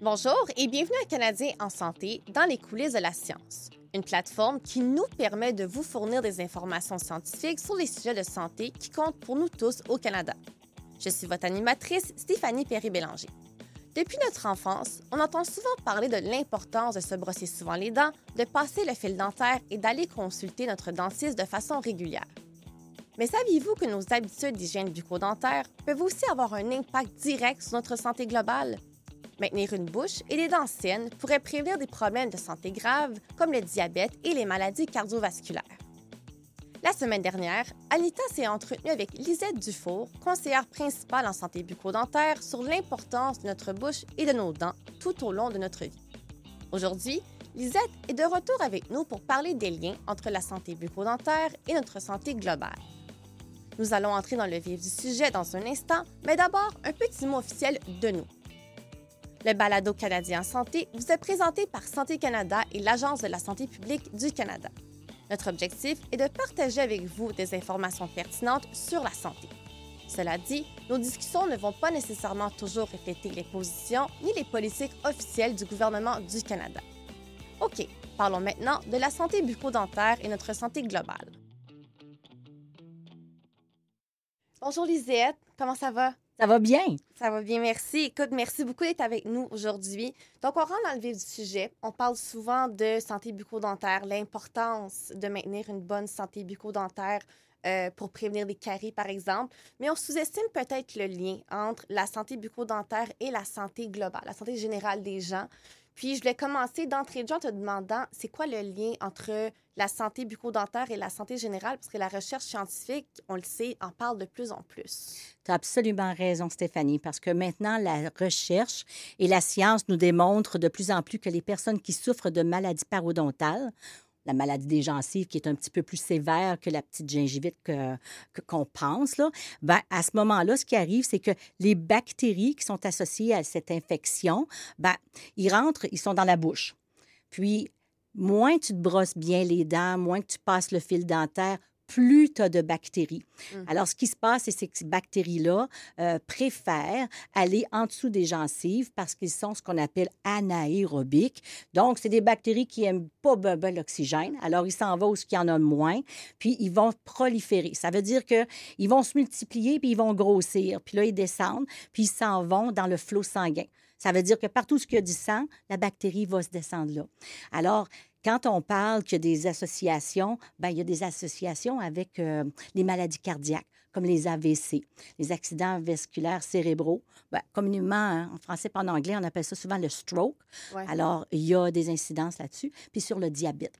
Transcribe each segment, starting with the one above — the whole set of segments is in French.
Bonjour et bienvenue à Canadien en santé dans les coulisses de la science, une plateforme qui nous permet de vous fournir des informations scientifiques sur les sujets de santé qui comptent pour nous tous au Canada. Je suis votre animatrice Stéphanie Perry-Bélanger. Depuis notre enfance, on entend souvent parler de l'importance de se brosser souvent les dents, de passer le fil dentaire et d'aller consulter notre dentiste de façon régulière. Mais saviez-vous que nos habitudes d'hygiène bucco-dentaire peuvent aussi avoir un impact direct sur notre santé globale? Maintenir une bouche et des dents saines pourrait prévenir des problèmes de santé graves comme le diabète et les maladies cardiovasculaires. La semaine dernière, Anita s'est entretenue avec Lisette Dufour, conseillère principale en santé bucco-dentaire, sur l'importance de notre bouche et de nos dents tout au long de notre vie. Aujourd'hui, Lisette est de retour avec nous pour parler des liens entre la santé bucco-dentaire et notre santé globale. Nous allons entrer dans le vif du sujet dans un instant, mais d'abord un petit mot officiel de nous. Le balado canadien en santé vous est présenté par Santé Canada et l'Agence de la santé publique du Canada. Notre objectif est de partager avec vous des informations pertinentes sur la santé. Cela dit, nos discussions ne vont pas nécessairement toujours refléter les positions ni les politiques officielles du gouvernement du Canada. OK, parlons maintenant de la santé bucco-dentaire et notre santé globale. Bonjour Lisette, comment ça va? Ça va bien? Ça va bien, merci. Écoute, merci beaucoup d'être avec nous aujourd'hui. Donc, on rentre dans le vif du sujet. On parle souvent de santé bucco-dentaire, l'importance de maintenir une bonne santé bucco-dentaire euh, pour prévenir des caries, par exemple. Mais on sous-estime peut-être le lien entre la santé bucco-dentaire et la santé globale, la santé générale des gens. Puis, je vais commencer d'entrée de jeu en te demandant, c'est quoi le lien entre la santé bucco-dentaire et la santé générale? Parce que la recherche scientifique, on le sait, en parle de plus en plus. Tu as absolument raison, Stéphanie, parce que maintenant, la recherche et la science nous démontrent de plus en plus que les personnes qui souffrent de maladies parodontales la maladie des gencives qui est un petit peu plus sévère que la petite gingivite qu'on que, qu'on pense, là, ben, à ce moment-là, ce qui arrive, c'est que les bactéries qui sont associées à cette infection, ben, ils rentrent, ils sont dans la bouche. Puis, moins tu te brosses bien les dents, moins que tu passes le fil dentaire, plus tu as de bactéries. Mmh. Alors, ce qui se passe, c'est que ces bactéries-là euh, préfèrent aller en dessous des gencives parce qu'ils sont ce qu'on appelle anaérobiques. Donc, c'est des bactéries qui n'aiment pas ben, l'oxygène. Alors, ils s'en vont où il y en a moins, puis ils vont proliférer. Ça veut dire qu'ils vont se multiplier, puis ils vont grossir. Puis là, ils descendent, puis ils s'en vont dans le flot sanguin. Ça veut dire que partout où il y a du sang, la bactérie va se descendre là. Alors, quand on parle qu'il y a des associations, ben, il y a des associations avec euh, les maladies cardiaques, comme les AVC, les accidents vasculaires cérébraux. Ben, communément, hein, en français pas en anglais, on appelle ça souvent le stroke. Alors, il y a des incidences là-dessus. Puis sur le diabète.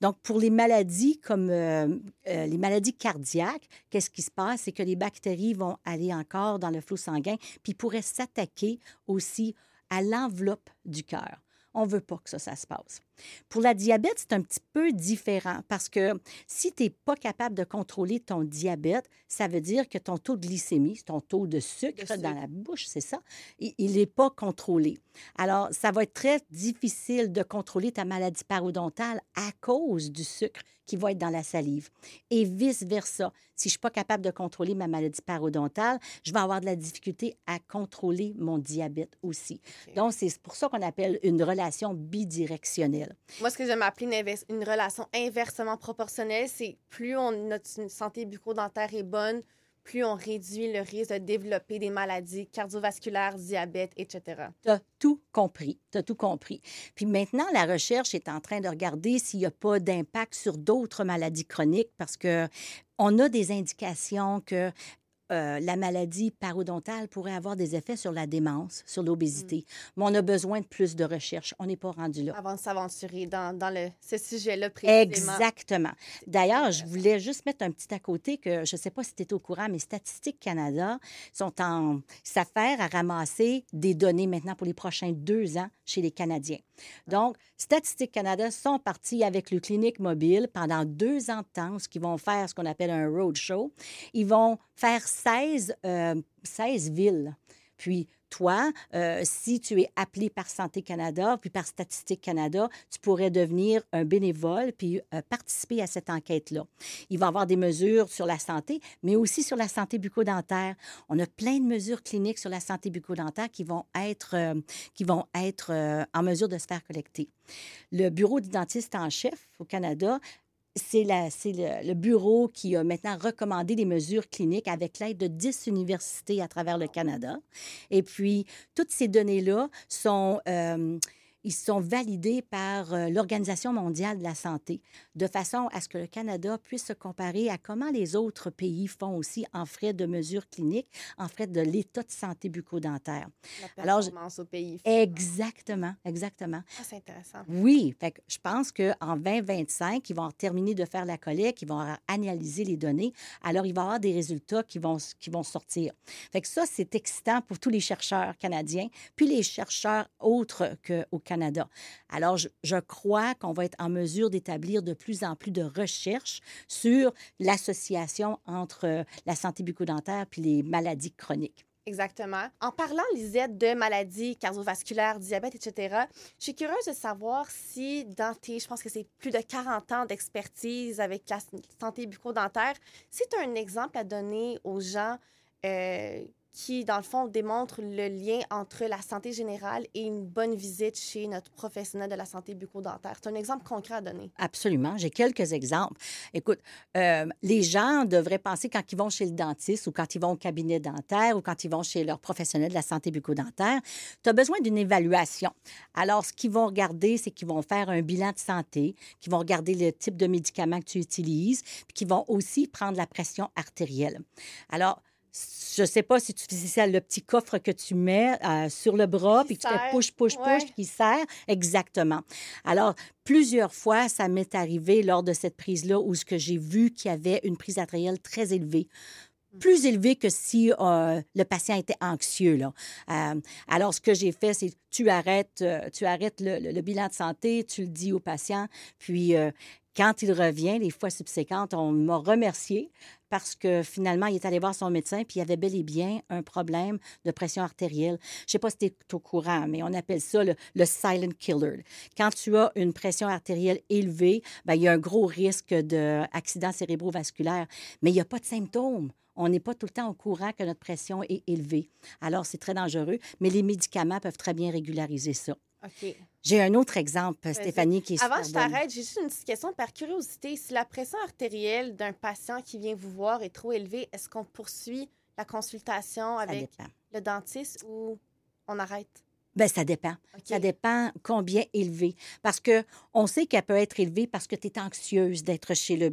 Donc, pour les maladies comme euh, euh, les maladies cardiaques, qu'est-ce qui se passe? C'est que les bactéries vont aller encore dans le flot sanguin, puis pourraient s'attaquer aussi à l'enveloppe du cœur. On ne veut pas que ça, ça se passe. Pour la diabète, c'est un petit peu différent parce que si tu n'es pas capable de contrôler ton diabète, ça veut dire que ton taux de glycémie, ton taux de sucre, dans la bouche, c'est ça, il n'est pas contrôlé. Alors, ça va être très difficile de contrôler ta maladie parodontale à cause du sucre qui va être dans la salive. Et vice-versa. Si je ne suis pas capable de contrôler ma maladie parodontale, je vais avoir de la difficulté à contrôler mon diabète aussi. Donc, c'est pour ça qu'on appelle une relation bidirectionnelle. Moi, ce que j'aime appeler une, une, relation inversement proportionnelle, c'est plus on, notre santé bucco-dentaire est bonne, plus on réduit le risque de développer des maladies cardiovasculaires, diabète, etc. Tu as tout compris. Tu as tout compris. Puis maintenant, la recherche est en train de regarder s'il n'y a pas d'impact sur d'autres maladies chroniques parce que on a des indications que euh, la maladie parodontale pourrait avoir des effets sur la démence, sur l'obésité. Mm. Mais on a besoin de plus de recherche. On n'est pas rendu là. Avant de s'aventurer dans, dans le, ce sujet-là précisément. Exactement. D'ailleurs, je voulais juste mettre un petit à côté que je ne sais pas si tu es au courant, mais Statistique Canada sont en s'affaire à ramasser des données maintenant pour les prochains deux ans chez les Canadiens. Donc, Statistique Canada sont partis avec le clinique mobile pendant deux ans de temps, ce qu'ils vont faire ce qu'on appelle un roadshow. Ils vont faire 16, 16 euh, villes. Puis toi, euh, si tu es appelé par Santé Canada, puis par Statistique Canada, tu pourrais devenir un bénévole puis euh, participer à cette enquête-là. Il va y avoir des mesures sur la santé, mais aussi sur la santé bucco-dentaire. On a plein de mesures cliniques sur la santé bucco-dentaire qui vont être, euh, qui vont être en mesure de se faire collecter. Le bureau du dentiste en chef au Canada c'est le, bureau qui a maintenant recommandé des mesures cliniques avec l'aide de 10 universités à travers le Canada. Et puis, toutes ces données-là sont... Euh, ils sont validés par euh, l'Organisation mondiale de la santé, de façon à ce que le Canada puisse se comparer à comment les autres pays font aussi en frais de mesures cliniques, en frais de l'état de santé bucco-dentaire. La performance Alors, au pays. Exactement, exactement. Ah, c'est intéressant. Oui, fait que je pense qu'en 2025, ils vont terminer de faire la collecte, ils vont analyser les données. Alors, il va y avoir des résultats qui vont, qui vont sortir. Fait que ça, c'est excitant pour tous les chercheurs canadiens, puis les chercheurs autres qu'au Canada. Alors, je, crois qu'on va être en mesure d'établir de plus en plus de recherches sur l'association entre euh, la santé bucco-dentaire puis les maladies chroniques. Exactement. En parlant, Lisette, de maladies cardiovasculaires, diabète, etc., je suis curieuse de savoir si dans tes, je pense que c'est plus de 40 ans d'expertise avec la santé bucco-dentaire, si tu as un exemple à donner aux gens euh, qui, dans le fond, démontre le lien entre la santé générale et une bonne visite chez notre professionnel de la santé bucco-dentaire. C'est un exemple concret à donner. Absolument. J'ai quelques exemples. Écoute, euh, les gens devraient penser quand ils vont chez le dentiste ou quand ils vont au cabinet dentaire ou quand ils vont chez leur professionnel de la santé bucco-dentaire, tu as besoin d'une évaluation. Alors, ce qu'ils vont regarder, c'est qu'ils vont faire un bilan de santé, qu'ils vont regarder le type de médicaments que tu utilises, puis qu'ils vont aussi prendre la pression artérielle. Alors, je sais pas si tu fais ça, le petit coffre que tu mets euh, sur le bras, puis tu fais push, push, push, qui sert. Exactement. Alors, plusieurs fois, ça m'est arrivé lors de cette prise-là où ce que j'ai vu qu'il y avait une prise artérielle très élevée plus élevée que si euh, le patient était anxieux. Là. Euh, alors, ce que j'ai fait, c'est tu arrêtes, tu arrêtes le, le, bilan de santé, tu le dis au patient, puis quand il revient, les fois subséquentes, on m'a remercié parce que finalement, il est allé voir son médecin, puis il avait bel et bien un problème de pression artérielle. Je ne sais pas si tu es au courant, mais on appelle ça le, silent killer. Quand tu as une pression artérielle élevée, bien, il y a un gros risque d'accident cérébrovasculaire, mais il n'y a pas de symptômes. On n'est pas tout le temps au courant que notre pression est élevée. Alors, c'est très dangereux, mais les médicaments peuvent très bien régulariser ça. OK. J'ai un autre exemple, Stéphanie, qui est Avant, je t'arrête, j'ai juste une petite question par curiosité. Si la pression artérielle d'un patient qui vient vous voir est trop élevée, est-ce qu'on poursuit la consultation avec le dentiste ou on arrête? Bien, ça dépend. Ça dépend combien élevé. Parce que on sait qu'elle peut être élevée parce que tu es anxieuse d'être chez le,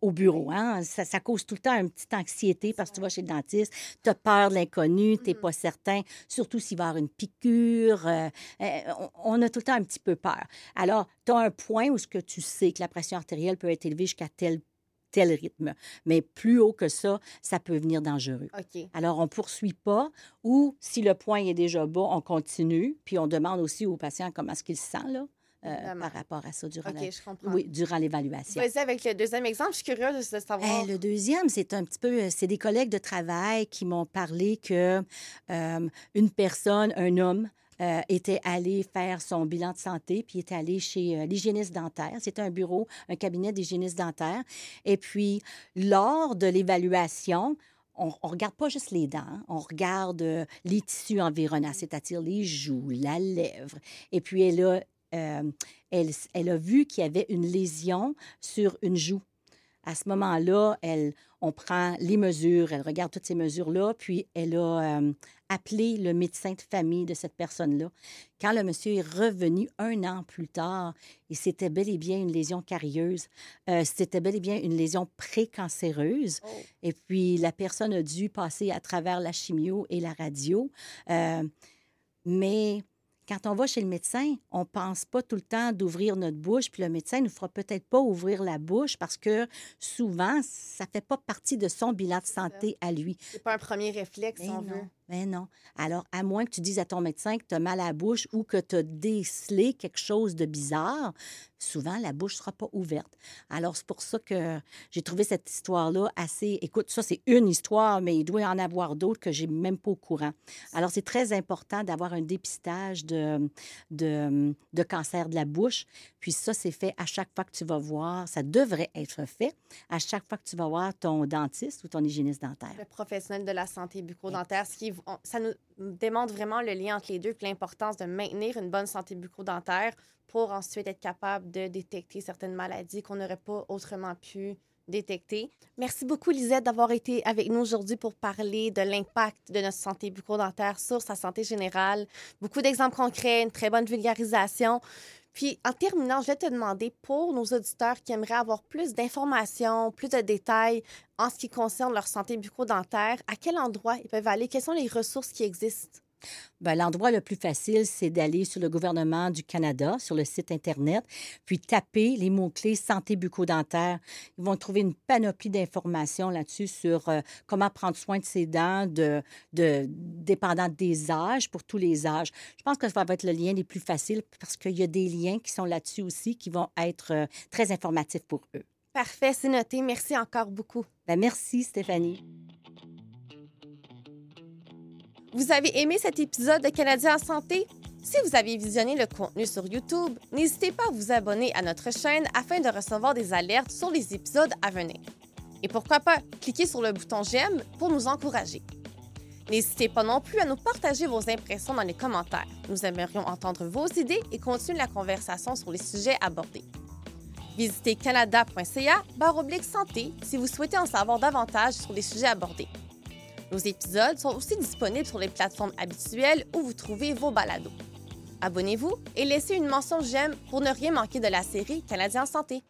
au bureau. Hein? Ça, ça, cause tout le temps une petite anxiété parce que tu vas chez le dentiste, tu as peur de l'inconnu, tu n'es mm-hmm. pas certain, surtout s'il va y avoir une piqûre. Euh, euh, on, a tout le temps un petit peu peur. Alors, tu as un point où ce que tu sais que la pression artérielle peut être élevée jusqu'à tel tel rythme. Mais plus haut que ça, ça peut venir dangereux. Alors, on ne poursuit pas ou si le point est déjà bas, on continue. Puis on demande aussi au patient comment est-ce qu'il se sent. Là. Euh, par rapport à ça durant oui, durant l'évaluation. Vas-y avec le deuxième exemple, je suis curieuse de savoir. Eh, le deuxième, c'est un petit peu, c'est des collègues de travail qui m'ont parlé que euh, une personne, un homme, euh, était allé faire son bilan de santé, puis était allé chez l'hygiéniste dentaire. C'était un bureau, un cabinet d'hygiéniste dentaire. Et puis, lors de l'évaluation, on ne regarde pas juste les dents, hein. on regarde les tissus environnants, c'est-à-dire les joues, la lèvre. Et puis, elle a euh, elle, elle, a vu qu'il y avait une lésion sur une joue. À ce moment-là, elle, on prend les mesures, elle regarde toutes ces mesures-là, puis elle a euh, appelé le médecin de famille de cette personne-là. Quand le monsieur est revenu un an plus tard, et c'était bel et bien une lésion carieuse, euh, c'était bel et bien une lésion précancéreuse. Oh. Et puis la personne a dû passer à travers la chimio et la radio. mais quand on va chez le médecin, on ne pense pas tout le temps d'ouvrir notre bouche, puis le médecin ne fera peut-être pas ouvrir la bouche parce que souvent, ça ne fait pas partie de son bilan de santé à lui. C'est pas un premier réflexe, on veut. Mais non. Alors, à moins que tu dises à ton médecin que tu as mal à la bouche ou que tu as décelé quelque chose de bizarre, souvent la bouche ne sera pas ouverte. Alors, c'est pour ça que j'ai trouvé cette histoire-là assez. Écoute, ça, c'est une histoire, mais il doit y en avoir d'autres que j'ai même pas au courant. Alors, c'est très important d'avoir un dépistage de, de, cancer de la bouche. Puis ça, c'est fait à chaque fois que tu vas voir, ça devrait être fait à chaque fois que tu vas voir ton dentiste ou ton hygiéniste dentaire. Le professionnel de la santé bucco-dentaire, ce qui, ça nous démontre vraiment le lien entre les deux et l'importance de maintenir une bonne santé bucco-dentaire pour ensuite être capable de détecter certaines maladies qu'on n'aurait pas autrement pu détecter. Merci beaucoup, Lisette, d'avoir été avec nous aujourd'hui pour parler de l'impact de notre santé bucco-dentaire sur sa santé générale. Beaucoup d'exemples concrets, une très bonne vulgarisation. Puis, en terminant, je vais te demander pour nos auditeurs qui aimeraient avoir plus d'informations, plus de détails en ce qui concerne leur santé bucco-dentaire, à quel endroit ils peuvent aller? Quelles sont les ressources qui existent? Ben, l'endroit le plus facile, c'est d'aller sur le gouvernement du Canada, sur le site Internet, puis taper les mots-clés santé bucco-dentaire. Ils vont trouver une panoplie d'informations là-dessus sur euh, comment prendre soin de ses dents, de, de, dépendant des âges, pour tous les âges. Je pense que ça va être le lien les plus faciles parce qu'il y a des liens qui sont là-dessus aussi qui vont être euh, très informatifs pour eux. Parfait, c'est noté. Merci encore beaucoup. Ben, merci, Stéphanie. Vous avez aimé cet épisode de Canadien en santé? Si vous avez visionné le contenu sur YouTube, n'hésitez pas à vous abonner à notre chaîne afin de recevoir des alertes sur les épisodes à venir. Et pourquoi pas cliquer sur le bouton j'aime pour nous encourager. N'hésitez pas non plus à nous partager vos impressions dans les commentaires. Nous aimerions entendre vos idées et continuer la conversation sur les sujets abordés. Visitez canada.ca santé si vous souhaitez en savoir davantage sur les sujets abordés. Nos épisodes sont aussi disponibles sur les plateformes habituelles où vous trouvez vos balados. Abonnez-vous et laissez une mention j'aime pour ne rien manquer de la série Canadien Santé.